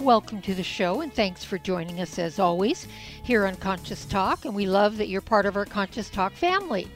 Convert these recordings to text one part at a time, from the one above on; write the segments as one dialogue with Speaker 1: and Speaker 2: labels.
Speaker 1: Welcome to the show, and thanks for joining us as always here on Conscious Talk. And we love that you're part of our Conscious Talk family.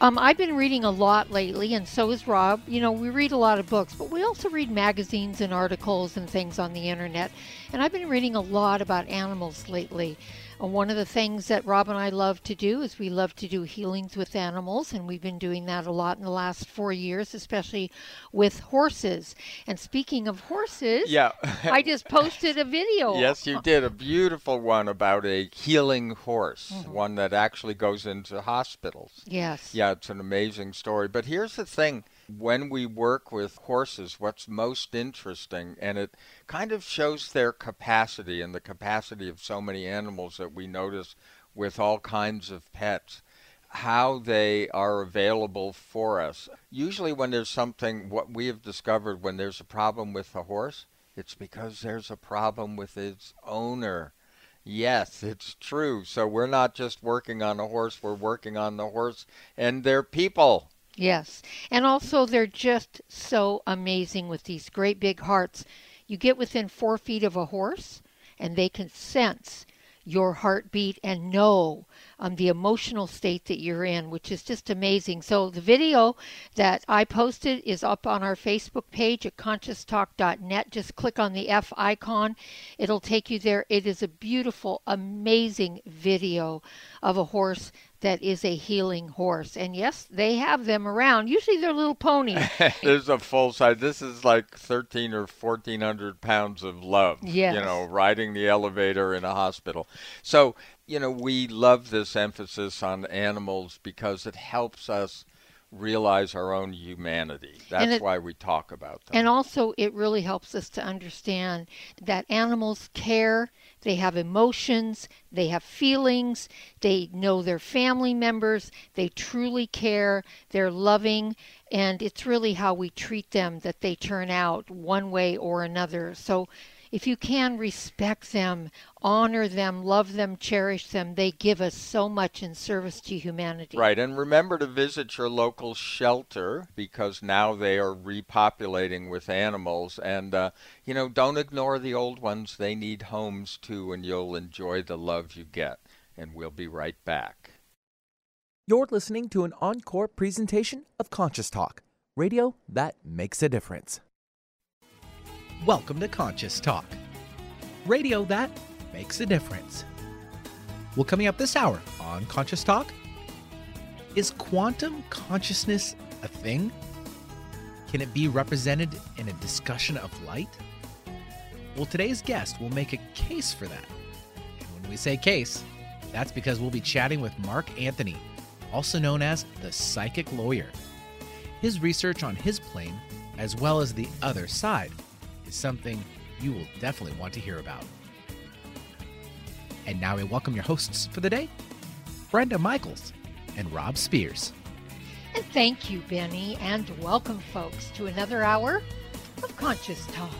Speaker 1: Um, I've been reading a lot lately, and so is Rob. You know, we read a lot of books, but we also read magazines and articles and things on the internet. And I've been reading a lot about animals lately. Uh, one of the things that Rob and I love to do is we love to do healings with animals, and we've been doing that a lot in the last four years, especially with horses. And speaking of horses,
Speaker 2: yeah,
Speaker 1: I just posted a video.
Speaker 2: Yes, you did a beautiful one about a healing horse, mm-hmm. one that actually goes into hospitals.
Speaker 1: Yes.
Speaker 2: Yeah, it's an amazing story. But here's the thing when we work with horses, what's most interesting, and it kind of shows their capacity and the capacity of so many animals that we notice with all kinds of pets, how they are available for us. Usually, when there's something, what we have discovered when there's a problem with a horse, it's because there's a problem with its owner. Yes, it's true. So we're not just working on a horse, we're working on the horse and their people.
Speaker 1: Yes. And also, they're just so amazing with these great big hearts. You get within four feet of a horse, and they can sense your heartbeat and know um, the emotional state that you're in, which is just amazing. So the video that I posted is up on our Facebook page at conscioustalk.net. Just click on the F icon. It'll take you there. It is a beautiful, amazing video of a horse that is a healing horse. And yes, they have them around. Usually they're little ponies.
Speaker 2: There's a full size. This is like 13 or 1400 pounds of love.
Speaker 1: Yes.
Speaker 2: You know, riding the elevator in a hospital. So, you know, we love this emphasis on animals because it helps us realize our own humanity. That's it, why we talk about them.
Speaker 1: And also, it really helps us to understand that animals care, they have emotions, they have feelings, they know their family members, they truly care, they're loving, and it's really how we treat them that they turn out one way or another. So, if you can respect them, honor them, love them, cherish them, they give us so much in service to humanity.
Speaker 2: Right, and remember to visit your local shelter because now they are repopulating with animals. And, uh, you know, don't ignore the old ones. They need homes too, and you'll enjoy the love you get. And we'll be right back.
Speaker 3: You're listening to an encore presentation of Conscious Talk, radio that makes a difference. Welcome to Conscious Talk, radio that makes a difference. Well, coming up this hour on Conscious Talk, is quantum consciousness a thing? Can it be represented in a discussion of light? Well, today's guest will make a case for that. And when we say case, that's because we'll be chatting with Mark Anthony, also known as the psychic lawyer. His research on his plane, as well as the other side, is something you will definitely want to hear about. And now we welcome your hosts for the day, Brenda Michaels and Rob Spears.
Speaker 1: And thank you, Benny, and welcome, folks, to another hour of Conscious Talk,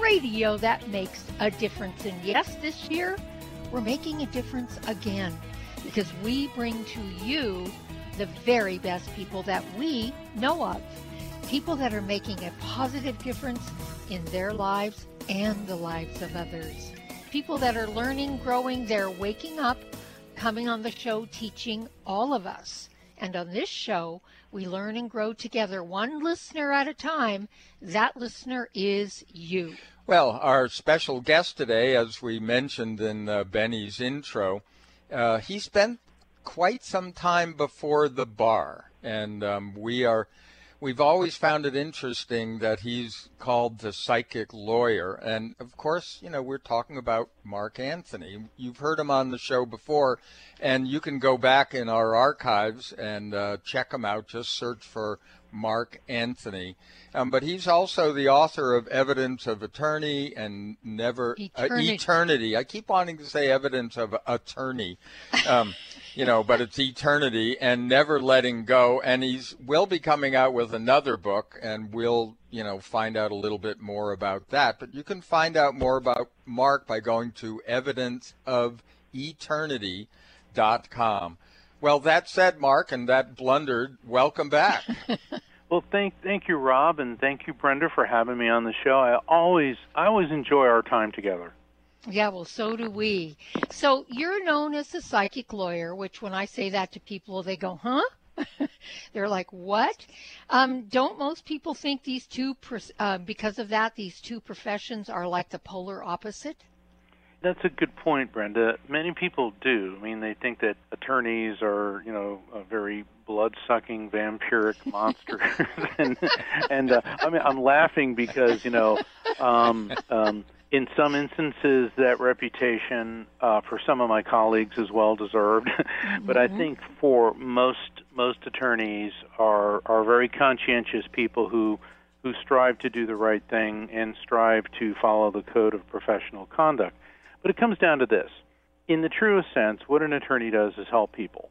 Speaker 1: radio that makes a difference. And yes, this year we're making a difference again because we bring to you the very best people that we know of people that are making a positive difference in their lives and the lives of others. People that are learning, growing, they're waking up, coming on the show, teaching all of us. And on this show, we learn and grow together, one listener at a time. That listener is you.
Speaker 2: Well, our special guest today, as we mentioned in uh, Benny's intro, uh, he spent quite some time before the bar. And um, we are we've always found it interesting that he's called the psychic lawyer. And of course, you know, we're talking about Mark Anthony. You've heard him on the show before, and you can go back in our archives and uh, check him out. Just search for Mark Anthony. Um, but he's also the author of Evidence of Attorney and Never
Speaker 1: Eternity.
Speaker 2: Uh, Eternity. I keep wanting to say Evidence of Attorney. Um, you know, but it's eternity and never letting go. And he's will be coming out with another book, and we'll you know find out a little bit more about that. But you can find out more about Mark by going to evidenceofeternity.com. Well, that said, Mark, and that blundered. Welcome back.
Speaker 4: Well, thank thank you, Rob, and thank you, Brenda, for having me on the show. I always I always enjoy our time together.
Speaker 1: Yeah, well, so do we. So you're known as a psychic lawyer, which when I say that to people, they go, "Huh?" They're like, "What?" Um, don't most people think these two, uh, because of that, these two professions are like the polar opposite?
Speaker 4: That's a good point, Brenda. Many people do. I mean, they think that attorneys are, you know, a very blood-sucking vampiric monsters, and and uh, I mean, I'm laughing because you know, um, um, in some instances, that reputation uh, for some of my colleagues is well deserved, but I mm-hmm. think for most most attorneys are are very conscientious people who who strive to do the right thing and strive to follow the code of professional conduct. But it comes down to this. In the truest sense, what an attorney does is help people.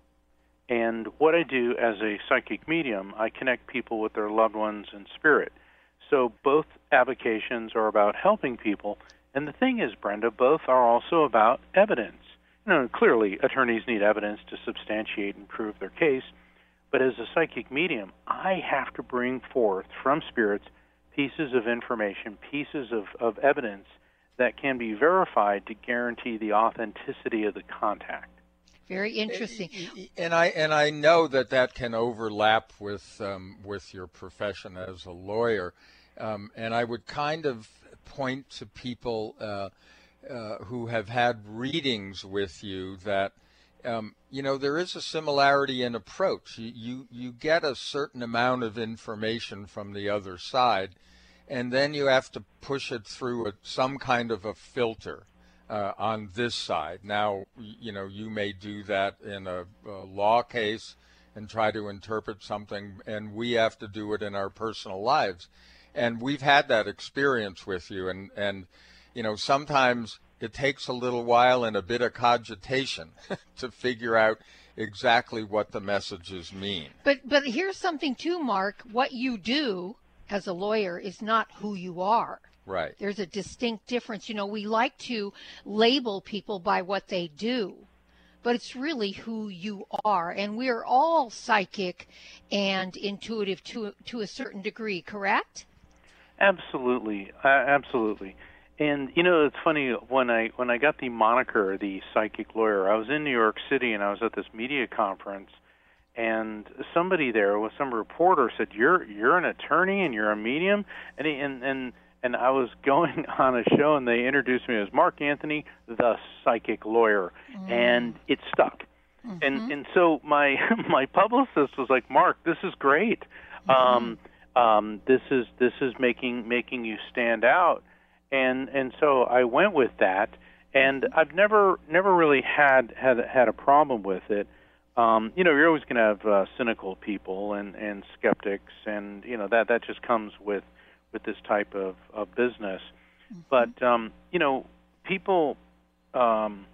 Speaker 4: And what I do as a psychic medium, I connect people with their loved ones in spirit. So both avocations are about helping people. And the thing is, Brenda, both are also about evidence. You know, clearly, attorneys need evidence to substantiate and prove their case. But as a psychic medium, I have to bring forth from spirits pieces of information, pieces of, of evidence that can be verified to guarantee the authenticity of the contact.
Speaker 1: Very interesting.
Speaker 2: And I and I know that that can overlap with um, with your profession as a lawyer, um, and I would kind of point to people uh, uh, who have had readings with you that. Um, you know there is a similarity in approach. You, you you get a certain amount of information from the other side, and then you have to push it through a, some kind of a filter uh, on this side. Now, you know, you may do that in a, a, law case and try to interpret something, and we have to do it in our personal lives. And we've had that experience with you, and and you know, sometimes it takes a little while and a bit of cogitation to figure out exactly what the messages mean.
Speaker 1: But but here's something too, Mark. What you do as a lawyer is not who you are.
Speaker 2: Right.
Speaker 1: There's a distinct difference. You know, we like to label people by what they do, but it's really who you are. And we're all psychic and intuitive to to a certain degree, correct?
Speaker 4: Absolutely. Uh, absolutely. And you know, it's funny when I when I got the moniker the psychic lawyer, I was in New York City and I was at this media conference and somebody there was some reporter said you're you're an attorney and you're a medium and he, and and and I was going on a show and they introduced me as Mark Anthony the psychic lawyer mm. and it stuck mm-hmm. and and so my my publicist was like Mark this is great mm-hmm. um um this is this is making making you stand out and and so I went with that and I've never never really had had had a problem with it um, you know, you're always going to have uh, cynical people and, and skeptics, and you know that that just comes with with this type of, of business. Mm-hmm. But um, you know, people um,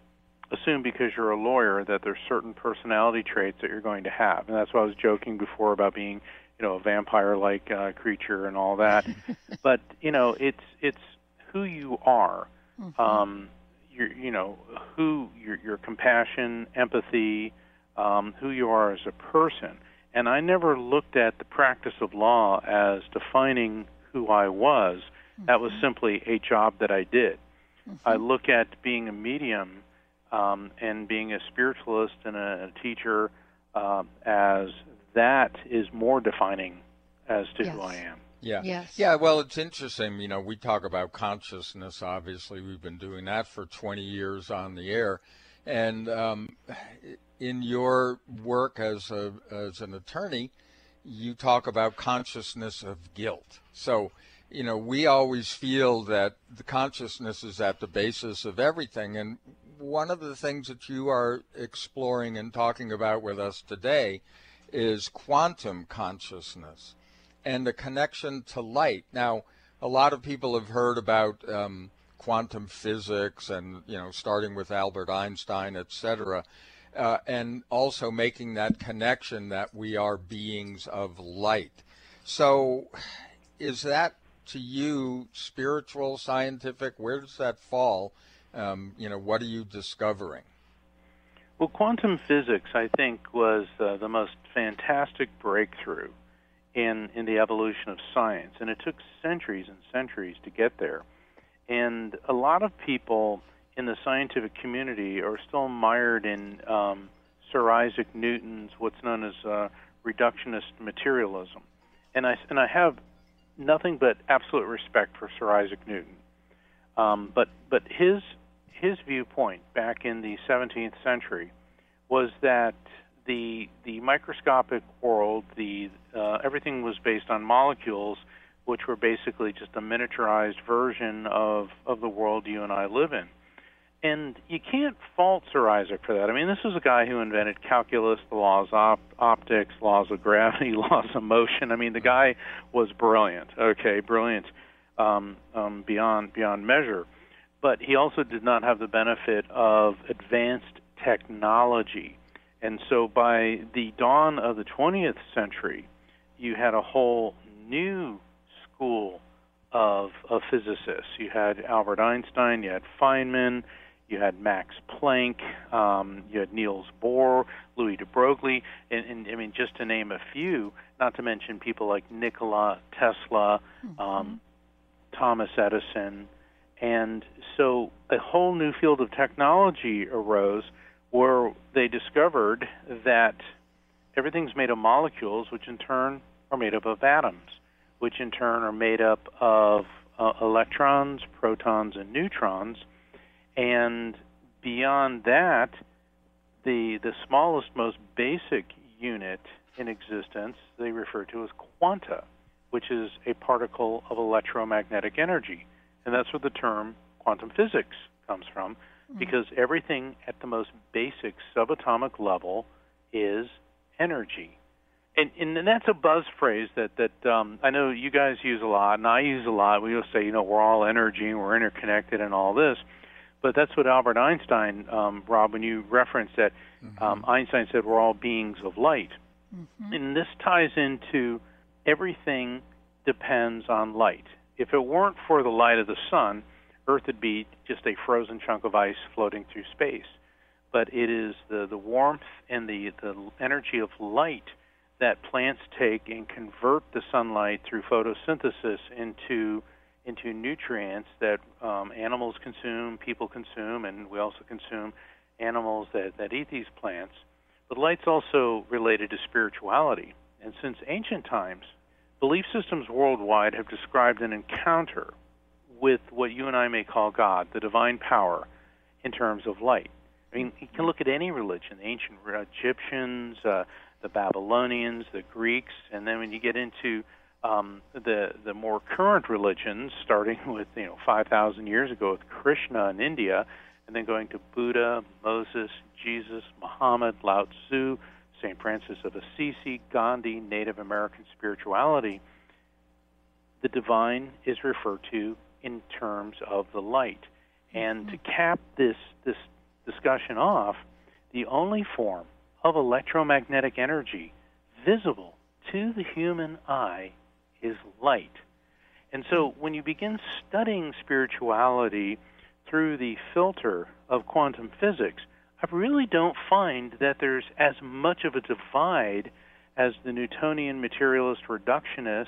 Speaker 4: assume because you're a lawyer that there's certain personality traits that you're going to have, and that's why I was joking before about being, you know, a vampire-like uh, creature and all that. but you know, it's it's who you are. Mm-hmm. Um, your, you know, who your your compassion, empathy um, who you are as a person. And I never looked at the practice of law as defining who I was. Mm-hmm. That was simply a job that I did. Mm-hmm. I look at being a medium um, and being a spiritualist and a, a teacher uh, as that is more defining as to
Speaker 1: yes.
Speaker 4: who I am.
Speaker 2: Yeah.
Speaker 1: Yes.
Speaker 2: Yeah. Well, it's interesting. You know, we talk about consciousness. Obviously, we've been doing that for 20 years on the air, and um, in your work as a as an attorney, you talk about consciousness of guilt. So, you know, we always feel that the consciousness is at the basis of everything. And one of the things that you are exploring and talking about with us today is quantum consciousness and the connection to light. Now, a lot of people have heard about um, quantum physics and, you know, starting with Albert Einstein, etc., uh, and also making that connection that we are beings of light. So, is that to you spiritual, scientific? Where does that fall? Um, you know, what are you discovering?
Speaker 4: Well, quantum physics, I think, was uh, the most fantastic breakthrough in in the evolution of science, and it took centuries and centuries to get there. And a lot of people in the scientific community are still mired in um, Sir Isaac Newton's what's known as uh, reductionist materialism, and I and I have nothing but absolute respect for Sir Isaac Newton. Um, but but his his viewpoint back in the 17th century was that the the microscopic world, the uh, everything was based on molecules, which were basically just a miniaturized version of of the world you and I live in. And you can't fault Sir Isaac for that. I mean, this is a guy who invented calculus, the laws of op- optics, laws of gravity, laws of motion. I mean, the guy was brilliant. Okay, brilliant um, um, beyond beyond measure. But he also did not have the benefit of advanced technology. And so by the dawn of the 20th century, you had a whole new school of, of physicists. You had Albert Einstein, you had Feynman, you had Max Planck, um, you had Niels Bohr, Louis de Broglie, and, and I mean just to name a few. Not to mention people like Nikola Tesla, mm-hmm. um, Thomas Edison, and so a whole new field of technology arose where they discovered that everything's made of molecules, which in turn are made up of atoms, which in turn are made up of uh, electrons, protons, and neutrons. And beyond that, the the smallest, most basic unit in existence they refer to as quanta, which is a particle of electromagnetic energy, and that's where the term quantum physics comes from mm-hmm. because everything at the most basic subatomic level is energy. And, and that's a buzz phrase that that um, I know you guys use a lot, and I use a lot. We will say, you know, we're all energy and we're interconnected and all this, but that's what Albert Einstein, um, Rob, when you referenced that, mm-hmm. um, Einstein said we're all beings of light, mm-hmm. and this ties into everything depends on light. If it weren't for the light of the sun, Earth would be just a frozen chunk of ice floating through space. But it is the, the warmth and the, the energy of light that plants take and convert the sunlight through photosynthesis into into nutrients that um, animals consume, people consume, and we also consume animals that, that eat these plants. But light's also related to spirituality. And since ancient times, belief systems worldwide have described an encounter with what you and I may call God, the divine power, in terms of light. I mean, you can look at any religion, the ancient Egyptians, uh, the Babylonians, the Greeks, and then when you get into um, the the more current religions, starting with you know 5,000 years ago with Krishna in India, and then going to Buddha, Moses, Jesus, Muhammad, Lao Tzu, Saint Francis of Assisi, Gandhi, Native American spirituality. The divine is referred to in terms of the light. And to mm-hmm. cap this this discussion off, the only form of electromagnetic energy visible to the human eye is light. And so mm-hmm. when you begin studying spirituality through the filter of quantum physics, I really don't find that there's as much of a divide as the Newtonian materialist reductionists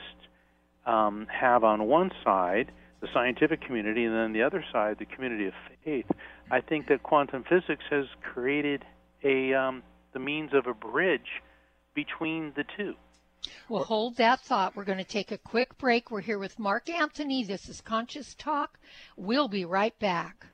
Speaker 4: um, have on one side the scientific community, and then the other side, the community of faith. I think that quantum physics has created a um, the means of a bridge between the two.
Speaker 1: Well, hold that thought. We're going to take a quick break. We're here with Mark Anthony. This is Conscious Talk. We'll be right back.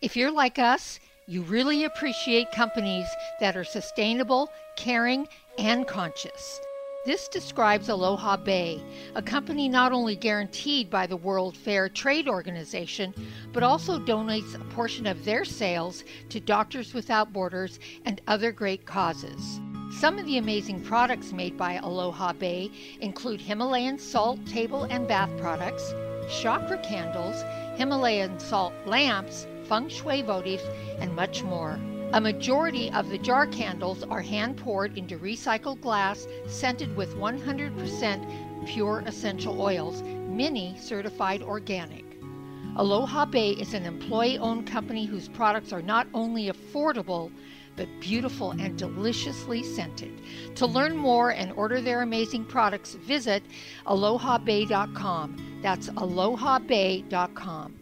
Speaker 1: If you're like us, you really appreciate companies that are sustainable, caring, and conscious. This describes Aloha Bay, a company not only guaranteed by the World Fair Trade Organization, but also donates a portion of their sales to Doctors Without Borders and other great causes. Some of the amazing products made by Aloha Bay include Himalayan salt table and bath products, chakra candles, Himalayan salt lamps, feng shui votives, and much more. A majority of the jar candles are hand poured into recycled glass, scented with 100% pure essential oils, many certified organic. Aloha Bay is an employee owned company whose products are not only affordable, but beautiful and deliciously scented. To learn more and order their amazing products, visit alohabay.com. That's alohabay.com.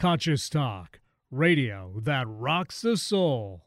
Speaker 5: Conscious Talk, radio that rocks the soul.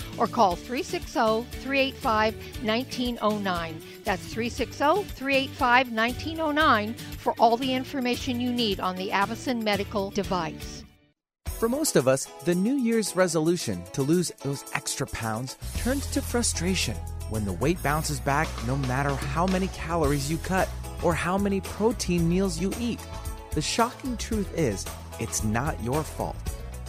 Speaker 1: or call 360 385 1909. That's 360 385 1909 for all the information you need on the Avacen medical device.
Speaker 3: For most of us, the New Year's resolution to lose those extra pounds turns to frustration when the weight bounces back no matter how many calories you cut or how many protein meals you eat. The shocking truth is, it's not your fault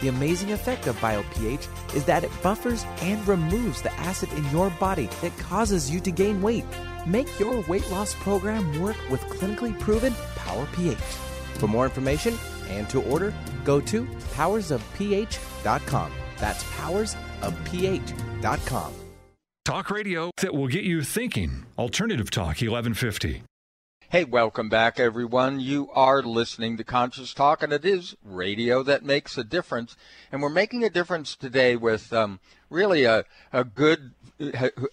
Speaker 3: The amazing effect of BioPH is that it buffers and removes the acid in your body that causes you to gain weight. Make your weight loss program work with clinically proven Power pH. For more information and to order, go to powersofph.com. That's powersofph.com.
Speaker 6: Talk radio that will get you thinking. Alternative Talk 1150.
Speaker 2: Hey, welcome back, everyone. You are listening to Conscious Talk, and it is radio that makes a difference. And we're making a difference today with um, really a, a good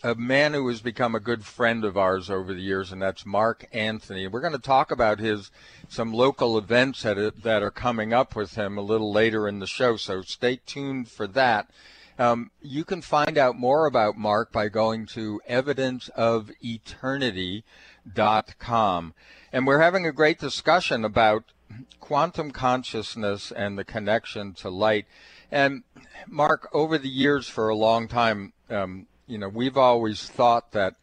Speaker 2: a man who has become a good friend of ours over the years, and that's Mark Anthony. We're going to talk about his some local events that that are coming up with him a little later in the show. So stay tuned for that. Um, you can find out more about Mark by going to Evidence of Eternity com. And we're having a great discussion about quantum consciousness and the connection to light. And Mark, over the years, for a long time, um, you know, we've always thought that,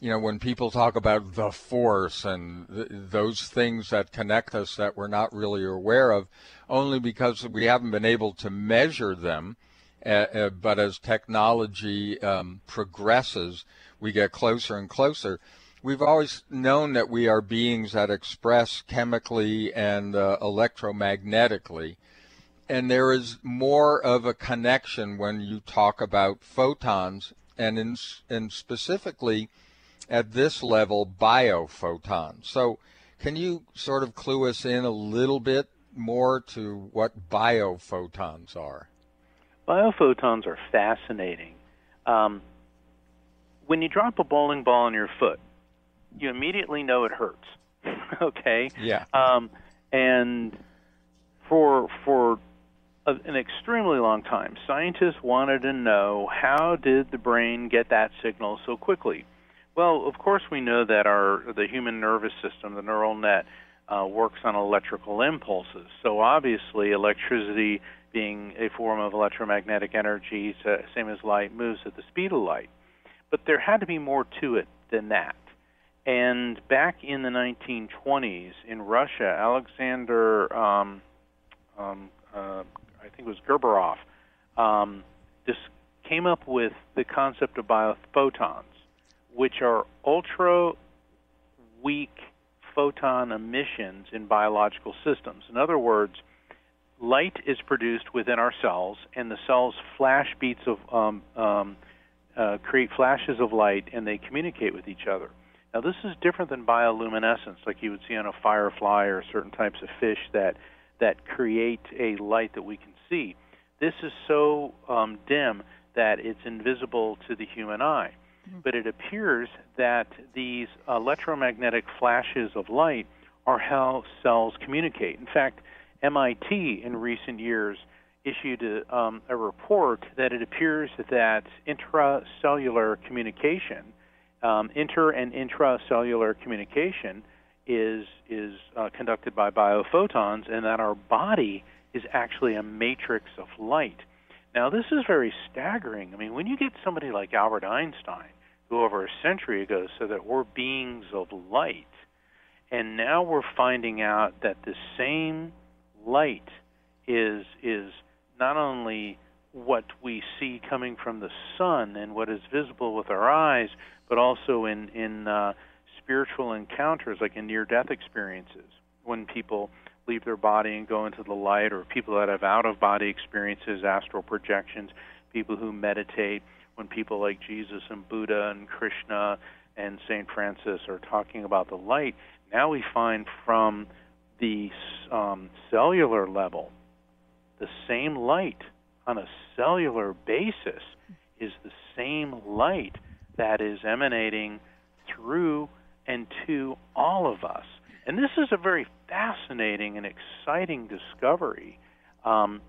Speaker 2: you know, when people talk about the force and th- those things that connect us that we're not really aware of, only because we haven't been able to measure them. Uh, uh, but as technology um, progresses, we get closer and closer we've always known that we are beings that express chemically and uh, electromagnetically. And there is more of a connection when you talk about photons, and in, and specifically at this level, biophotons. So, Can you sort of clue us in a little bit more to what biophotons are?
Speaker 4: Biophotons are fascinating. Um, when you drop a bowling ball on your foot, you immediately know it hurts. okay.
Speaker 2: Yeah.
Speaker 4: Um, and for for a, an extremely long time, scientists wanted to know how did the brain get that signal so quickly. Well, of course, we know that our the human nervous system, the neural net, uh, works on electrical impulses. So obviously, electricity, being a form of electromagnetic energy, same as light, moves at the speed of light. But there had to be more to it than that. And back in the 1920s in Russia, Alexander, um, um, uh, I think it was Gerberov, um, came up with the concept of biophotons, which are ultra weak photon emissions in biological systems. In other words, light is produced within our cells, and the cells flash beats of um, um, uh, create flashes of light, and they communicate with each other. Now, this is different than bioluminescence, like you would see on a firefly or certain types of fish that that create a light that we can see. This is so um, dim that it's invisible to the human eye. Mm-hmm. But it appears that these electromagnetic flashes of light are how cells communicate. In fact, MIT in recent years issued a, um, a report that it appears that intracellular communication, um, inter and intracellular communication, is is uh, conducted by biophotons, and that our body is actually a matrix of light. Now, this is very staggering. I mean, when you get somebody like Albert Einstein, who over a century ago said that we're beings of light, and now we're finding out that the same light is is not only what we see coming from the sun and what is visible with our eyes, but also in in uh, spiritual encounters, like in near-death experiences, when people leave their body and go into the light, or people that have out-of-body experiences, astral projections, people who meditate, when people like Jesus and Buddha and Krishna and Saint Francis are talking about the light. Now we find from the um, cellular level, the same light on a cellular basis is the same light that is emanating through and to all of us. And this is a very fascinating and exciting discovery. Um,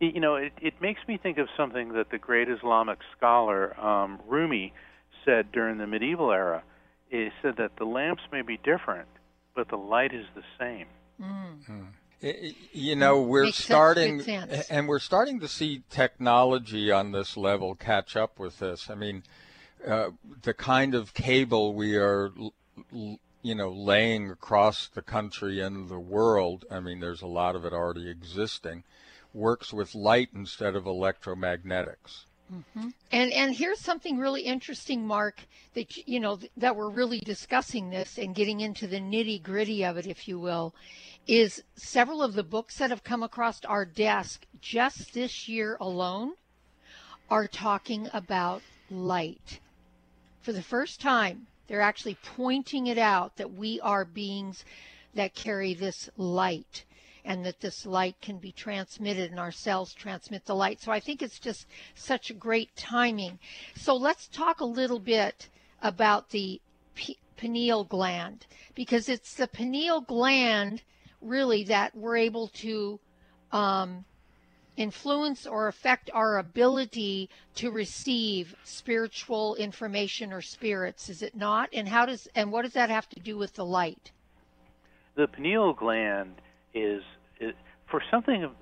Speaker 4: you know, it, it makes me think of something that the great Islamic scholar um, Rumi said during the medieval era. He said that the lamps may be different, but the light is the same.
Speaker 1: Mm.
Speaker 2: You know, we're
Speaker 1: Makes
Speaker 2: starting,
Speaker 1: sense.
Speaker 2: and we're starting to see technology on this level catch up with this. I mean, uh, the kind of cable we are, you know, laying across the country and the world. I mean, there's a lot of it already existing. Works with light instead of electromagnetics.
Speaker 1: Mm-hmm. And and here's something really interesting, Mark. That you know that we're really discussing this and getting into the nitty gritty of it, if you will, is several of the books that have come across our desk just this year alone are talking about light. For the first time, they're actually pointing it out that we are beings that carry this light and that this light can be transmitted and our cells transmit the light. So I think it's just such great timing. So let's talk a little bit about the p- pineal gland because it's the pineal gland really that we're able to um, influence or affect our ability to receive spiritual information or spirits is it not and how does and what does that have to do with the light
Speaker 4: the pineal gland is, is for something of,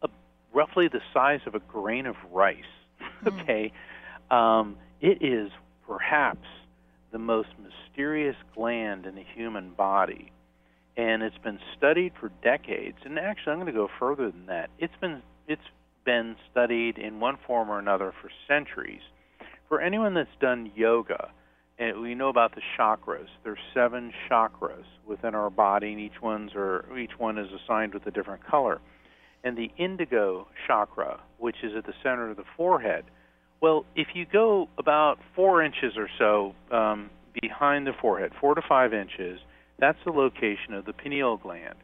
Speaker 4: of roughly the size of a grain of rice okay um, it is perhaps the most mysterious gland in the human body and it's been studied for decades. And actually, I'm going to go further than that. It's been it's been studied in one form or another for centuries. For anyone that's done yoga, and we know about the chakras. There's seven chakras within our body, and each one's are each one is assigned with a different color. And the indigo chakra, which is at the center of the forehead, well, if you go about four inches or so um, behind the forehead, four to five inches, That's the location of the pineal gland.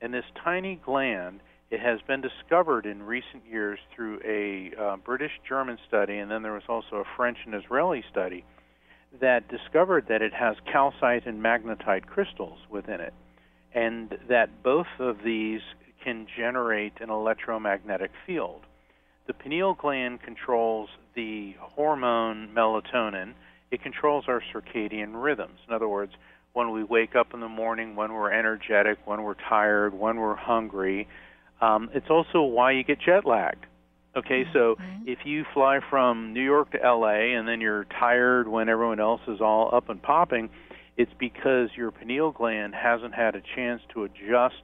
Speaker 4: And this tiny gland, it has been discovered in recent years through a uh, British German study, and then there was also a French and Israeli study that discovered that it has calcite and magnetite crystals within it, and that both of these can generate an electromagnetic field. The pineal gland controls the hormone melatonin. It controls our circadian rhythms. In other words, when we wake up in the morning, when we're energetic, when we're tired, when we're hungry. Um, it's also why you get jet lagged. Okay, so
Speaker 1: Mhm.
Speaker 4: if you fly from New York to LA and then you're tired when everyone else is all up and popping, it's because your pineal gland hasn't had a chance to adjust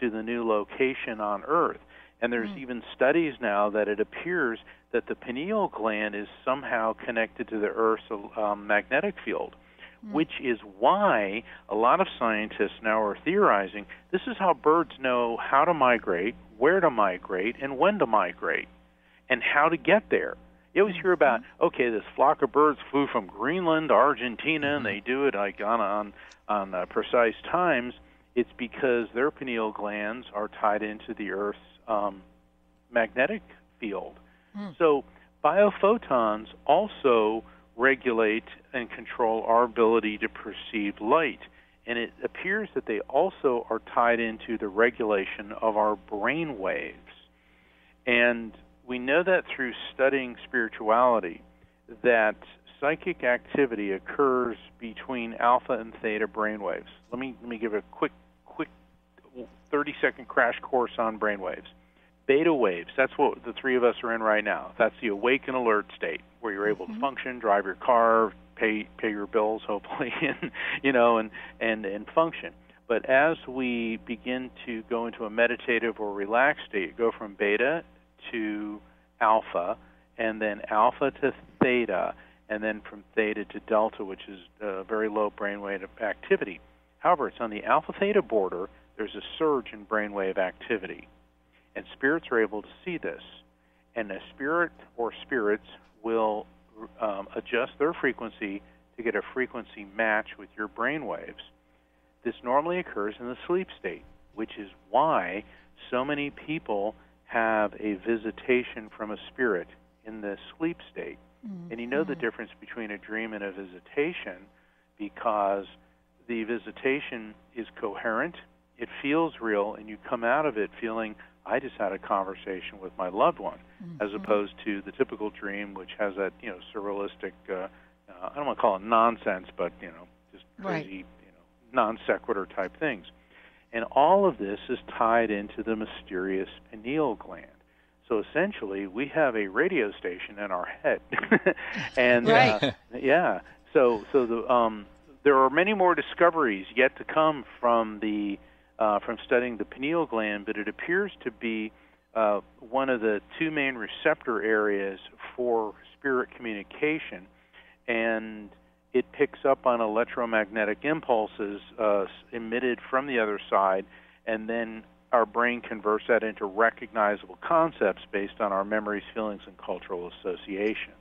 Speaker 4: to the new location on Earth. And there's even studies now that it appears that the pineal gland is somehow connected to the Earth's um, magnetic field, which is why a lot of scientists now are theorizing this is how birds know how to migrate, where to migrate, and when to migrate, and how to get there. You always hear about okay, this flock of birds flew from Greenland to Argentina, and they do it like on on on uh, precise times. It's because their pineal glands are tied into the Earth's um, magnetic field. So biophotons also regulate and control our ability to perceive light. And it appears that they also are tied into the regulation of our brain waves. And we know that through studying spirituality that psychic activity occurs between alpha and theta brainwaves. Let me let me give a quick quick 30 second crash course on brainwaves. Beta waves, that's what the three of us are in right now. That's the awake and alert state where you're able to mm-hmm. function, drive your car, pay pay your bills hopefully and you know and and and function. But as we begin to go into a meditative or relaxed state, go from beta to alpha and then alpha to theta and then from theta to delta which is a very low brainwave activity. However, it's on the alpha theta border there's a surge in brainwave activity. And spirits are able to see this. And a spirit or spirits will um, adjust their frequency to get a frequency match with your brain waves. This normally occurs in the sleep state, which is why so many people have a visitation from a spirit in the sleep state. And you know the difference between a dream and a visitation because the visitation is coherent, it feels real, and you come out of it feeling, I just had a conversation with my loved one, as opposed to the typical dream, which has that, you know, surrealistic, uh, uh, I don't want to call it nonsense, but, you know, just
Speaker 1: Right.
Speaker 4: crazy, you know, non sequitur type things. And all of this is tied into the mysterious pineal gland. So essentially, we have a radio station in our head, and uh, yeah. So so the um, there are many more discoveries yet to come from the uh, from studying the pineal gland, but it appears to be uh, one of the two main receptor areas for spirit communication, and it picks up on electromagnetic impulses uh, emitted from the other side, and then our brain converts that into recognizable concepts based on our memories, feelings, and cultural associations.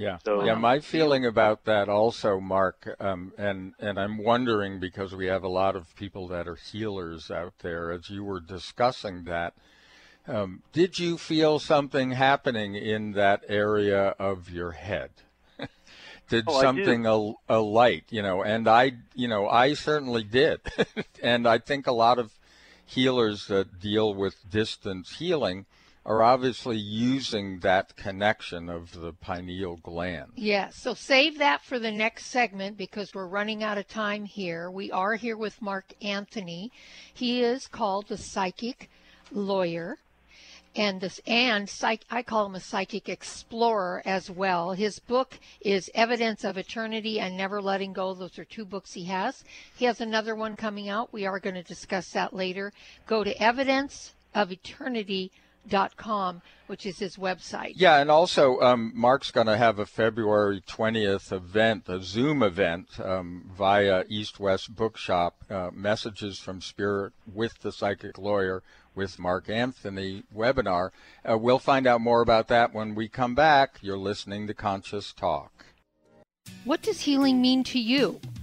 Speaker 2: Yeah.
Speaker 4: So-
Speaker 2: yeah, my feeling about that also, Mark, um, and and I'm wondering because we have a lot of people that are healers out there. As you were discussing that, um, did you feel something happening in that area of your head? did
Speaker 4: Oh,
Speaker 2: something a, a light, you know? And I, you know, I certainly did, and I think a lot of healers that deal with distance healing are obviously using that connection of the pineal gland.
Speaker 1: Yeah, so save that for the next segment because we're running out of time here. We are here with Mark Anthony. He is called the psychic lawyer. And this and psych I call him a psychic explorer as well. His book is Evidence of Eternity and Never Letting Go. Those are two books he has. He has another one coming out. We are going to discuss that later. Go to evidenceofeternity.com, which is his website.
Speaker 2: Yeah, and also um, Mark's going to have a February 20th event, a Zoom event um, via East West Bookshop, uh, Messages from Spirit with the Psychic Lawyer with Mark Anthony webinar. Uh, we'll find out more about that when we come back. You're listening to Conscious Talk.
Speaker 1: What does healing mean to you?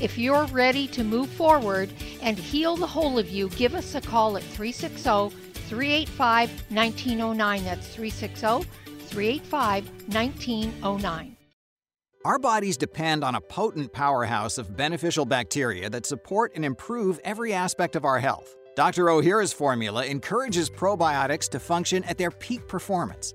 Speaker 1: If you're ready to move forward and heal the whole of you, give us a call at 360 385 1909. That's 360 385 1909.
Speaker 7: Our bodies depend on a potent powerhouse of beneficial bacteria that support and improve every aspect of our health. Dr. Ohhira's formula encourages probiotics to function at their peak performance.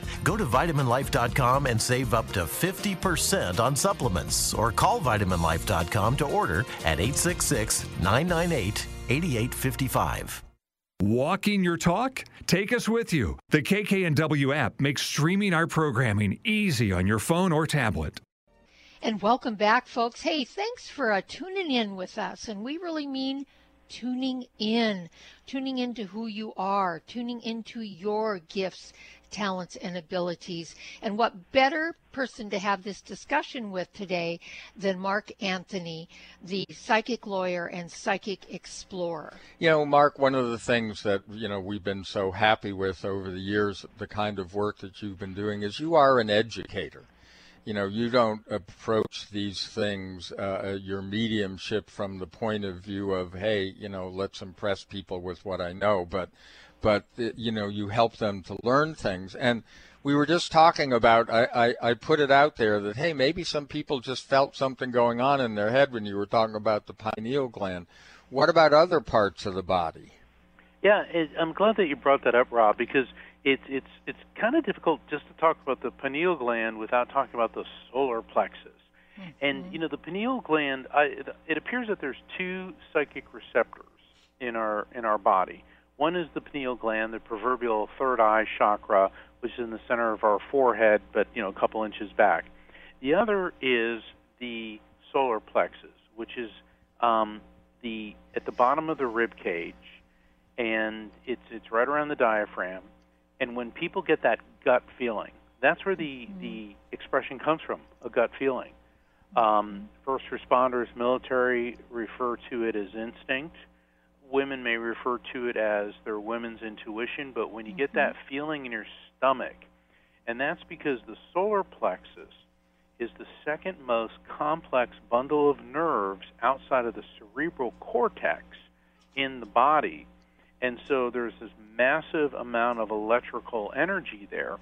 Speaker 8: Go to vitaminlife.com and save up to 50% on supplements or call vitaminlife.com to order at 866 998 8855.
Speaker 6: Walking your talk? Take us with you. The KKNW app makes streaming our programming easy on your phone or tablet.
Speaker 1: And welcome back, folks. Hey, thanks for uh, tuning in with us. And we really mean tuning in, tuning into who you are, tuning into your gifts talents and abilities. And what better person to have this discussion with today than Mark Anthony, the psychic lawyer and psychic explorer?
Speaker 2: You know, Mark, one of the things that, you know, we've been so happy with over the years, the kind of work that you've been doing, is you are an educator. you know, you don't approach these things, uh, uh, your mediumship from the point of view of, hey, you know, let's impress people with what I know, but, but uh, you know, you help them to learn things. And we were just talking about, I, I, I put it out there that, hey, maybe some people just felt something going on in their head when you were talking about the pineal gland. What about other parts of the body?
Speaker 4: Yeah, it, I'm glad that you brought that up, Rob, because it's it's it's kind of difficult just to talk about the pineal gland without talking about the solar plexus. Mm-hmm. And you know, the pineal gland, I, it, it appears that there's two psychic receptors in our in our body. One is the pineal gland, the proverbial third eye chakra, which is in the center of our forehead, but you know, a couple inches back. The other is the solar plexus, which is um, the at the bottom of the rib cage, and it's it's right around the diaphragm and when people get that gut feeling, that's where the, mm-hmm. the expression comes from a gut feeling. Um, first responders, military refer to it as instinct. Women may refer to it as their women's intuition, but when you get that mm-hmm. feeling in your stomach, and that's because the solar plexus is the second most complex bundle of nerves outside of the cerebral cortex in the body. And so there's this massive amount of electrical energy there,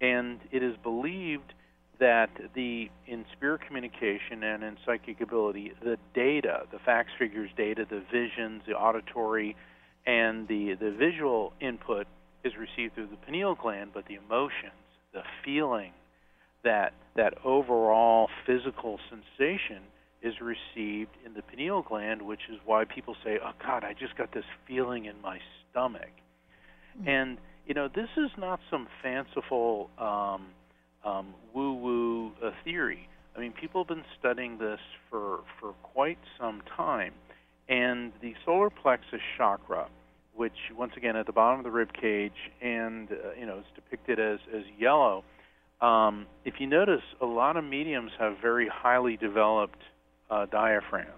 Speaker 4: and it is believed that the in spirit communication and in psychic ability, the data, the facts, figures, data, the visions, the auditory, and the the visual input is received through the pineal gland, but the emotions, the feeling, that that overall physical sensation is received in the pineal gland, which is why people say, "Oh God, I just got this feeling in my stomach." And you know, this is not some fanciful um, um, woo-woo uh, theory. I mean, people have been studying this for for quite some time, and the solar plexus chakra, which once again at the bottom of the rib cage, and uh, you know, is depicted as as yellow. Um, if you notice, a lot of mediums have very highly developed uh, diaphragms.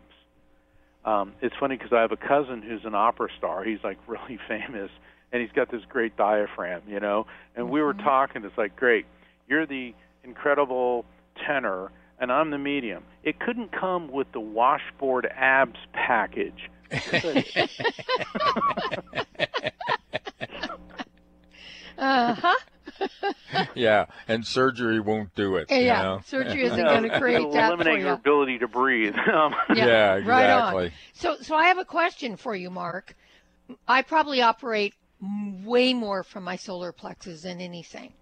Speaker 4: Um, it's funny because I have a cousin who's an opera star. He's like really famous, and he's got this great diaphragm, you know. And mm-hmm. we were mm-hmm. talking. It's like, great, you're the incredible tenor, and I'm the medium. It couldn't come with the washboard abs package.
Speaker 1: uh huh.
Speaker 2: yeah, and surgery won't do it.
Speaker 1: Yeah,
Speaker 2: you know?
Speaker 1: surgery isn't going to create
Speaker 4: It'll
Speaker 1: that
Speaker 4: eliminate
Speaker 1: for you.
Speaker 4: your ability to breathe.
Speaker 1: Um,
Speaker 2: yeah, yeah, exactly.
Speaker 1: Right on. So, so I have a question for you, Mark. I probably operate way more from my solar plexus than anything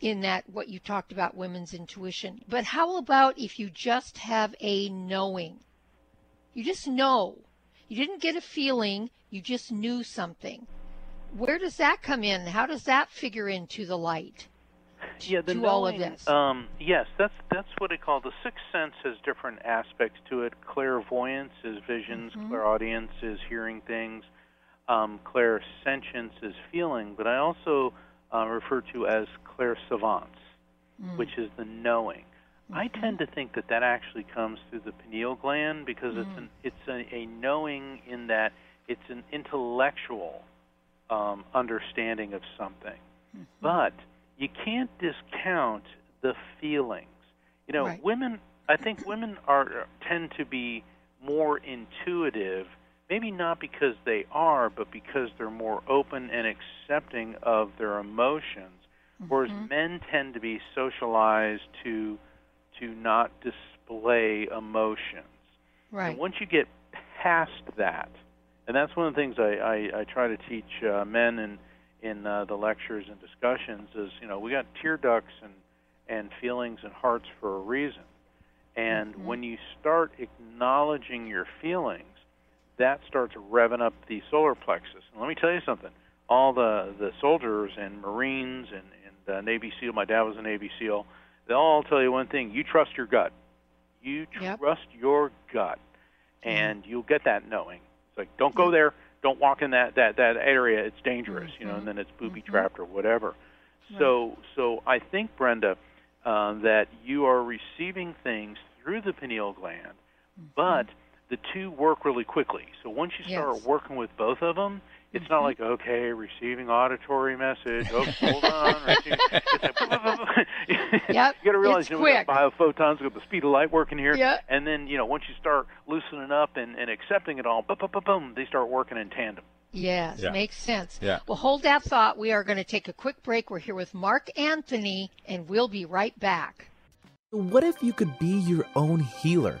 Speaker 1: in that what you talked about women's intuition. But how about if you just have a knowing? You just know. You didn't get a feeling, you just knew something. Where does that come in? How does that figure into the light?
Speaker 4: yeah, the
Speaker 1: to
Speaker 4: knowing,
Speaker 1: all of this.
Speaker 4: Um, yes, that's that's what I call the sixth sense has different aspects to it. Clairvoyance is visions, mm-hmm. clairaudience is hearing things um, clairsentience is feeling, but I also uh, refer to as clairsavance, mm. which is the knowing. Mm-hmm. I tend to think that that actually comes through the pineal gland because mm. it's an it's a, a, knowing in that it's an intellectual um, understanding of something, mm-hmm. but you can't discount the feelings. You know,
Speaker 1: right.
Speaker 4: women. I think women are tend to be more intuitive maybe not because they are, but because they're more open and accepting of their emotions. Mm-hmm. Whereas men tend to be socialized to to not display emotions.
Speaker 1: Right.
Speaker 4: And once you get past that, and that's one of the things I, I, I try to teach uh, men in in uh, the lectures and discussions is you know we got tear ducts and and feelings and hearts for a reason. And mm-hmm. when you start acknowledging your feelings that starts revving up the solar plexus. And let me tell you something. All the the soldiers and Marines and and uh, Navy SEAL. My dad was a Navy SEAL. They'll all tell you one thing: you trust your gut. You
Speaker 1: yep.
Speaker 4: trust your gut, and mm-hmm. you'll get that knowing. It's like don't go there. Don't walk in that that that area. It's dangerous, mm-hmm. you know, and then it's booby trapped mm-hmm. or whatever. Right. So so I think Brenda uh, that you are receiving things through the pineal gland,
Speaker 1: mm-hmm.
Speaker 4: but the two work really quickly. So once you start
Speaker 1: Yes.
Speaker 4: working with both of them, it's not mm-hmm. like okay, receiving auditory message. Oh, hold on. receiving- It's like,
Speaker 1: Yep,
Speaker 4: you got to realize
Speaker 1: it's
Speaker 4: you know, we got
Speaker 1: quick.
Speaker 4: biophotons, we got the speed of light working here,
Speaker 1: Yeah.
Speaker 4: and then you know once you start loosening up and, and accepting it all, boom, boom, boom, boom, they start working in tandem.
Speaker 1: Yes,
Speaker 2: Yeah.
Speaker 1: makes sense.
Speaker 2: Yeah.
Speaker 1: Well, hold that thought. We are going to take a quick break. We're here with Mark Anthony, and we'll be right back.
Speaker 3: What if you could be your own healer?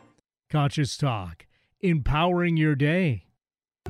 Speaker 5: Conscious Talk, empowering your day.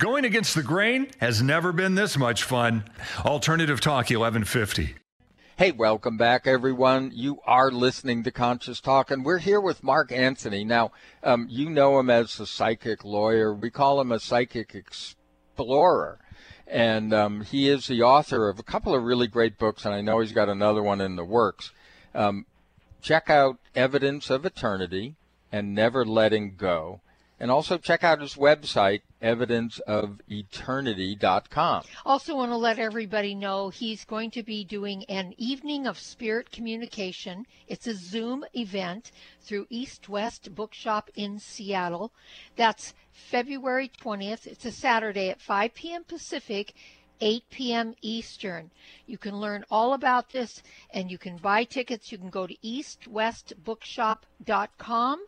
Speaker 6: Going against the grain has never been this much fun. Alternative Talk 1150.
Speaker 2: Hey, welcome back, everyone. You are listening to Conscious Talk, and we're here with Mark Anthony. Now, um, you know him as the psychic lawyer. We call him a psychic explorer. And um, he is the author of a couple of really great books, and I know he's got another one in the works. Um, check out Evidence of Eternity and Never Letting Go. And also check out his website, evidenceofeternity.com.
Speaker 1: Also, want to let everybody know he's going to be doing an evening of spirit communication. It's a Zoom event through East West Bookshop in Seattle. That's February 20th. It's a Saturday at 5 p.m. Pacific. 8 p.m. Eastern. You can learn all about this and you can buy tickets. You can go to eastwestbookshop.com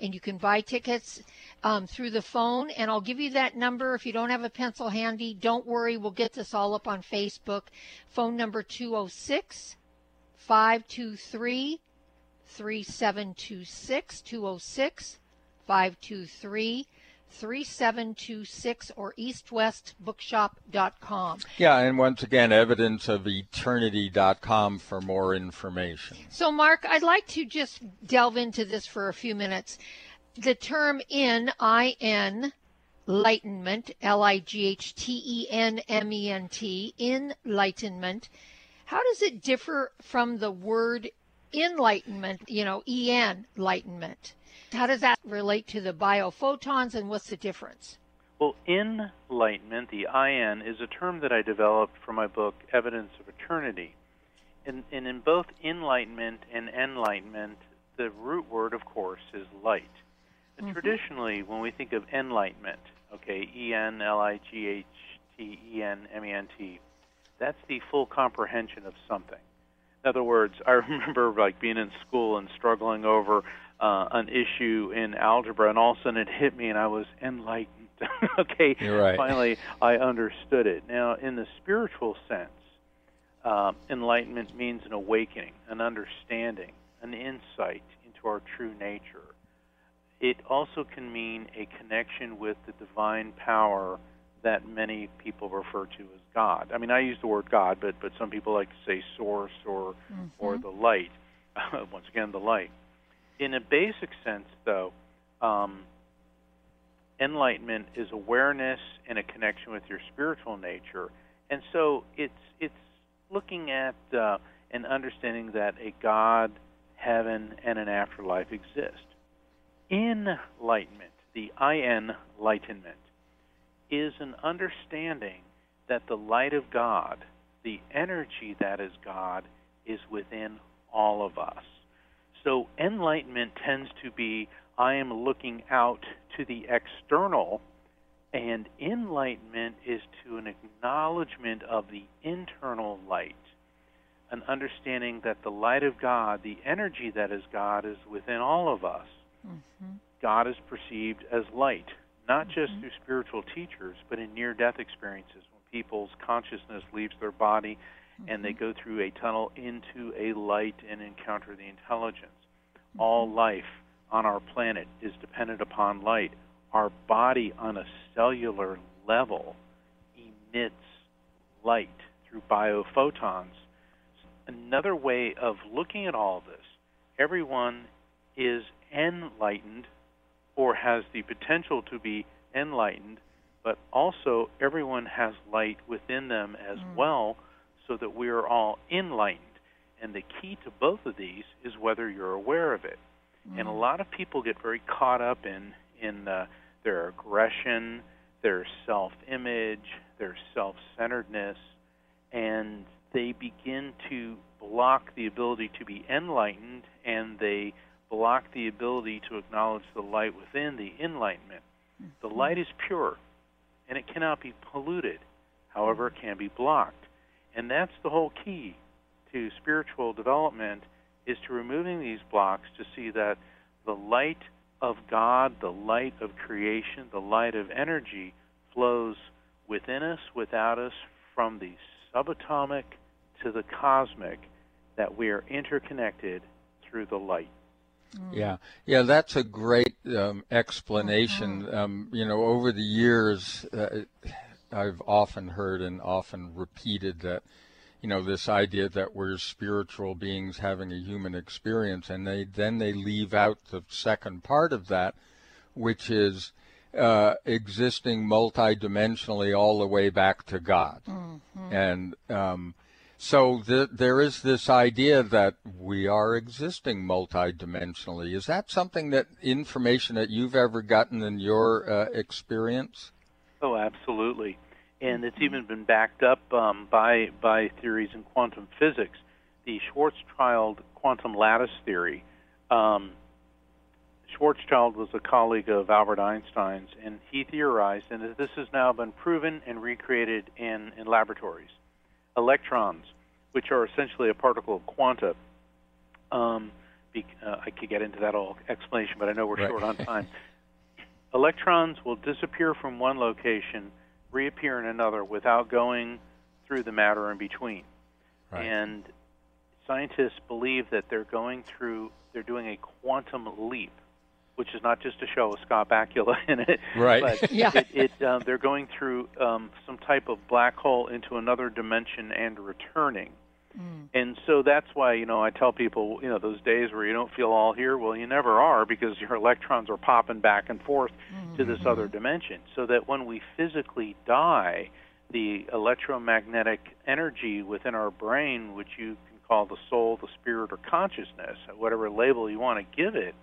Speaker 1: and you can buy tickets um, through the phone. And I'll give you that number if you don't have a pencil handy. Don't worry, we'll get this all up on Facebook. Phone number 206 523 3726 206 523 3726 or eastwestbookshop.com.
Speaker 2: Yeah, and once again, evidenceofeternity.com for more information.
Speaker 1: So, Mark, I'd like to just delve into this for a few minutes. The term in, I-N, enlightenment, L-I-G-H-T-E-N-M-E-N-T, enlightenment, how does it differ from the word enlightenment, you know, E-N, enlightenment? How does that relate to the biophotons and what's the difference?
Speaker 4: Well, inlightenment, the IN, is a term that I developed for my book, Evidence of Eternity. And, and in both enlightenment and enlightenment, the root word, of course, is light. And Traditionally, when we think of enlightenment, okay, E N L I G H T E N M E N T, that's the full comprehension of something. In other words, I remember like being in school and struggling over uh, an issue in algebra, and all of a sudden it hit me, and I was enlightened. okay,
Speaker 2: You're right.
Speaker 4: finally I understood it. Now, in the spiritual sense, uh, enlightenment means an awakening, an understanding, an insight into our true nature. It also can mean a connection with the divine power that many people refer to as God. I mean, I use the word God, but but some people like to say source or mm-hmm. or the light. Once again, the light. In a basic sense, though, um, enlightenment is awareness and a connection with your spiritual nature, and so it's it's looking at uh, and understanding that a God, heaven, and an afterlife exist. Inlightenment, the I-N inlightenment, is an understanding that the light of God, the energy that is God, is within all of us. So enlightenment tends to be I am looking out to the external, and inlightenment is to an acknowledgement of the internal light, an understanding that the light of God, the energy that is God, is within all of us. Mm-hmm. God is perceived as light, not mm-hmm. just through spiritual teachers, but in near death experiences when people's consciousness leaves their body mm-hmm. and they mm-hmm. go through a tunnel into a light and encounter the intelligence. All mm-hmm. life on our planet is dependent upon light. Our body, on a cellular level, emits light through biophotons. Another way of looking at all this, everyone is enlightened or has the potential to be enlightened, but also everyone has light within them as mm. well, so that we are all enlightened. And the key to both of these is whether you're aware of it. Mm. And a mm. lot of people get very caught up in in uh, their aggression, their self-image, their self-centeredness, and they begin to block the ability to be enlightened, and they block the ability to acknowledge the light within the enlightenment. Mm-hmm. The light is pure, and it cannot be polluted. However, it can be blocked, and that's the whole key to spiritual development is to removing these blocks to see that the light of God, the light of creation, the light of energy flows within us, without us, from the subatomic to the cosmic, that we are interconnected through the light.
Speaker 2: Yeah, yeah, that's a great um, explanation. Mm-hmm. Um, you know, over the years, uh, I've often heard and often repeated that you know this idea that we're spiritual beings having a human experience and they then they leave out the second part of that which is uh, existing multidimensionally all the way back to God mm-hmm. and um, so the, there is this idea that we are existing multidimensionally is that something that information that you've ever gotten in your uh, experience
Speaker 4: oh absolutely and it's even been backed up um, by by theories in quantum physics. The Schwarzschild quantum lattice theory. Um, Schwarzschild was a colleague of Albert Einstein's, and he theorized, and this has now been proven and recreated in, in laboratories. Electrons, which are essentially a particle of quanta, um, be, uh, I could get into that whole explanation, but I know we're right. short on time. Electrons will disappear from one location reappear in another without going through the matter in between. Right. And scientists believe that they're going through, they're doing a quantum leap, which is not just a show with Scott Bakula in it,
Speaker 2: right?
Speaker 4: But yeah. it, it um, they're going through um, some type of black hole into another dimension and returning. Mm. And so that's why, you know, I tell people, you know, those days where you don't feel all here, well, you never are because your electrons are popping back and forth mm-hmm. to this other dimension. So that when we physically die, the electromagnetic energy within our brain, which you can call the soul, the spirit, or consciousness, whatever label you want to give it,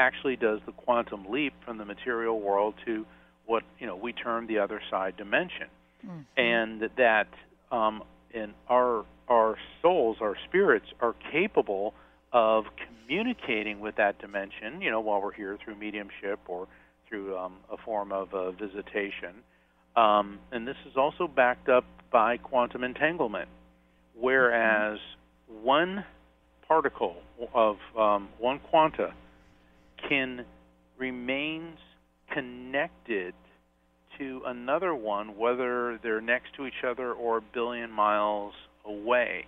Speaker 4: actually does the quantum leap from the material world to what you know we term the other side dimension, mm-hmm. and that um, in our our souls, our spirits, are capable of communicating with that dimension, you know, while we're here through mediumship or through um, a form of uh, visitation. Um, and this is also backed up by quantum entanglement, whereas one particle of um, one quanta can remains connected to another one, whether they're next to each other or a billion miles away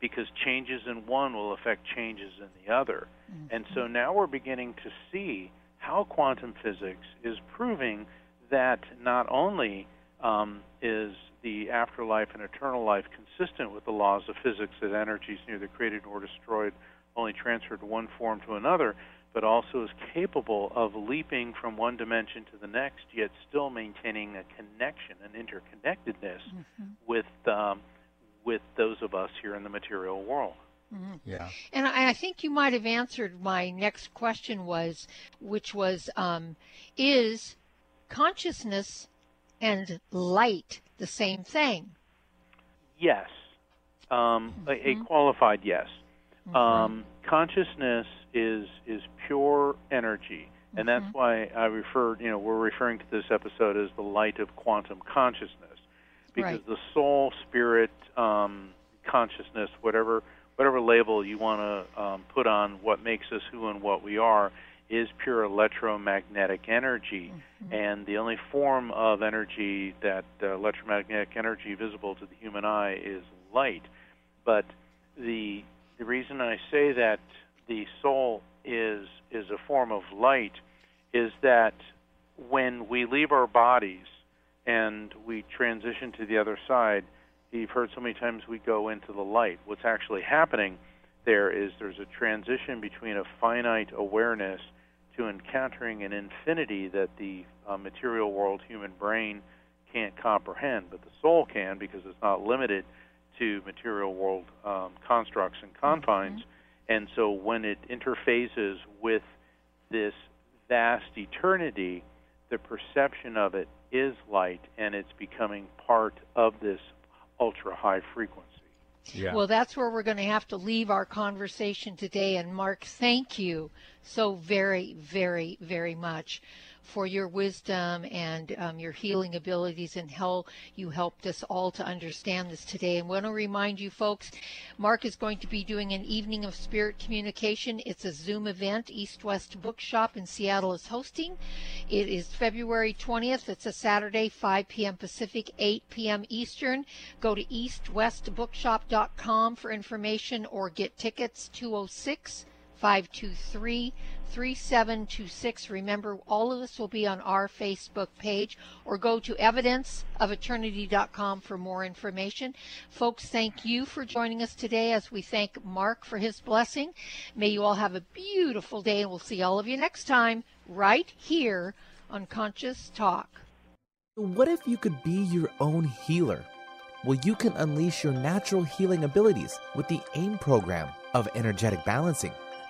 Speaker 4: because changes in one will affect changes in the other. Mm-hmm. And so now we're beginning to see how quantum physics is proving that not only um, is the afterlife and eternal life consistent with the laws of physics that energy is neither created nor destroyed, only transferred one form to another, but also is capable of leaping from one dimension to the next, yet still maintaining a connection, an interconnectedness mm-hmm. with um, with those of us here in the material world.
Speaker 2: Mm-hmm. Yeah.
Speaker 1: And I, I, think you might have answered my next question was, which was, um, is consciousness and light the same thing?
Speaker 4: Yes. Um, mm-hmm. a, a, qualified yes. Mm-hmm. Um, consciousness is is pure energy, and that's mm-hmm. why I referred. You know, we're referring to this episode as the light of quantum consciousness, because right. the soul, spirit, um, consciousness, whatever whatever label you want to um, put on what makes us who and what we are, is pure electromagnetic energy, mm-hmm. and the only form of energy that uh, electromagnetic energy visible to the human eye is light. But the the reason I say that the soul is is a form of light is that when we leave our bodies and we transition to the other side, you've heard so many times we go into the light. What's actually happening there is there's a transition between a finite awareness to encountering an infinity that the uh, material world human brain can't comprehend, but the soul can because it's not limited to material world um, constructs and confines. Mm-hmm. And so when it interfaces with this vast eternity, the perception of it is light and it's becoming part of this ultra high frequency.
Speaker 1: Yeah. Well, that's where we're going to have to leave our conversation today. And Mark, thank you so very, very, very much for your wisdom and um, your healing abilities and how you helped us all to understand this today. And I want to remind you folks, Mark is going to be doing an evening of spirit communication. It's a Zoom event. East West Bookshop in Seattle is hosting. It is February 20th. It's a Saturday, 5 p.m. Pacific, 8 p.m. Eastern. Go to eastwestbookshop.com for information or get tickets 206 523 3726. Remember, all of this will be on our Facebook page or go to evidenceofeternity.com for more information. Folks, thank you for joining us today as we thank Mark for his blessing. May you all have a beautiful day and we'll see all of you next time right here on Conscious Talk.
Speaker 3: What if you could be your own healer? Well, you can unleash your natural healing abilities with the AIM program of energetic balancing.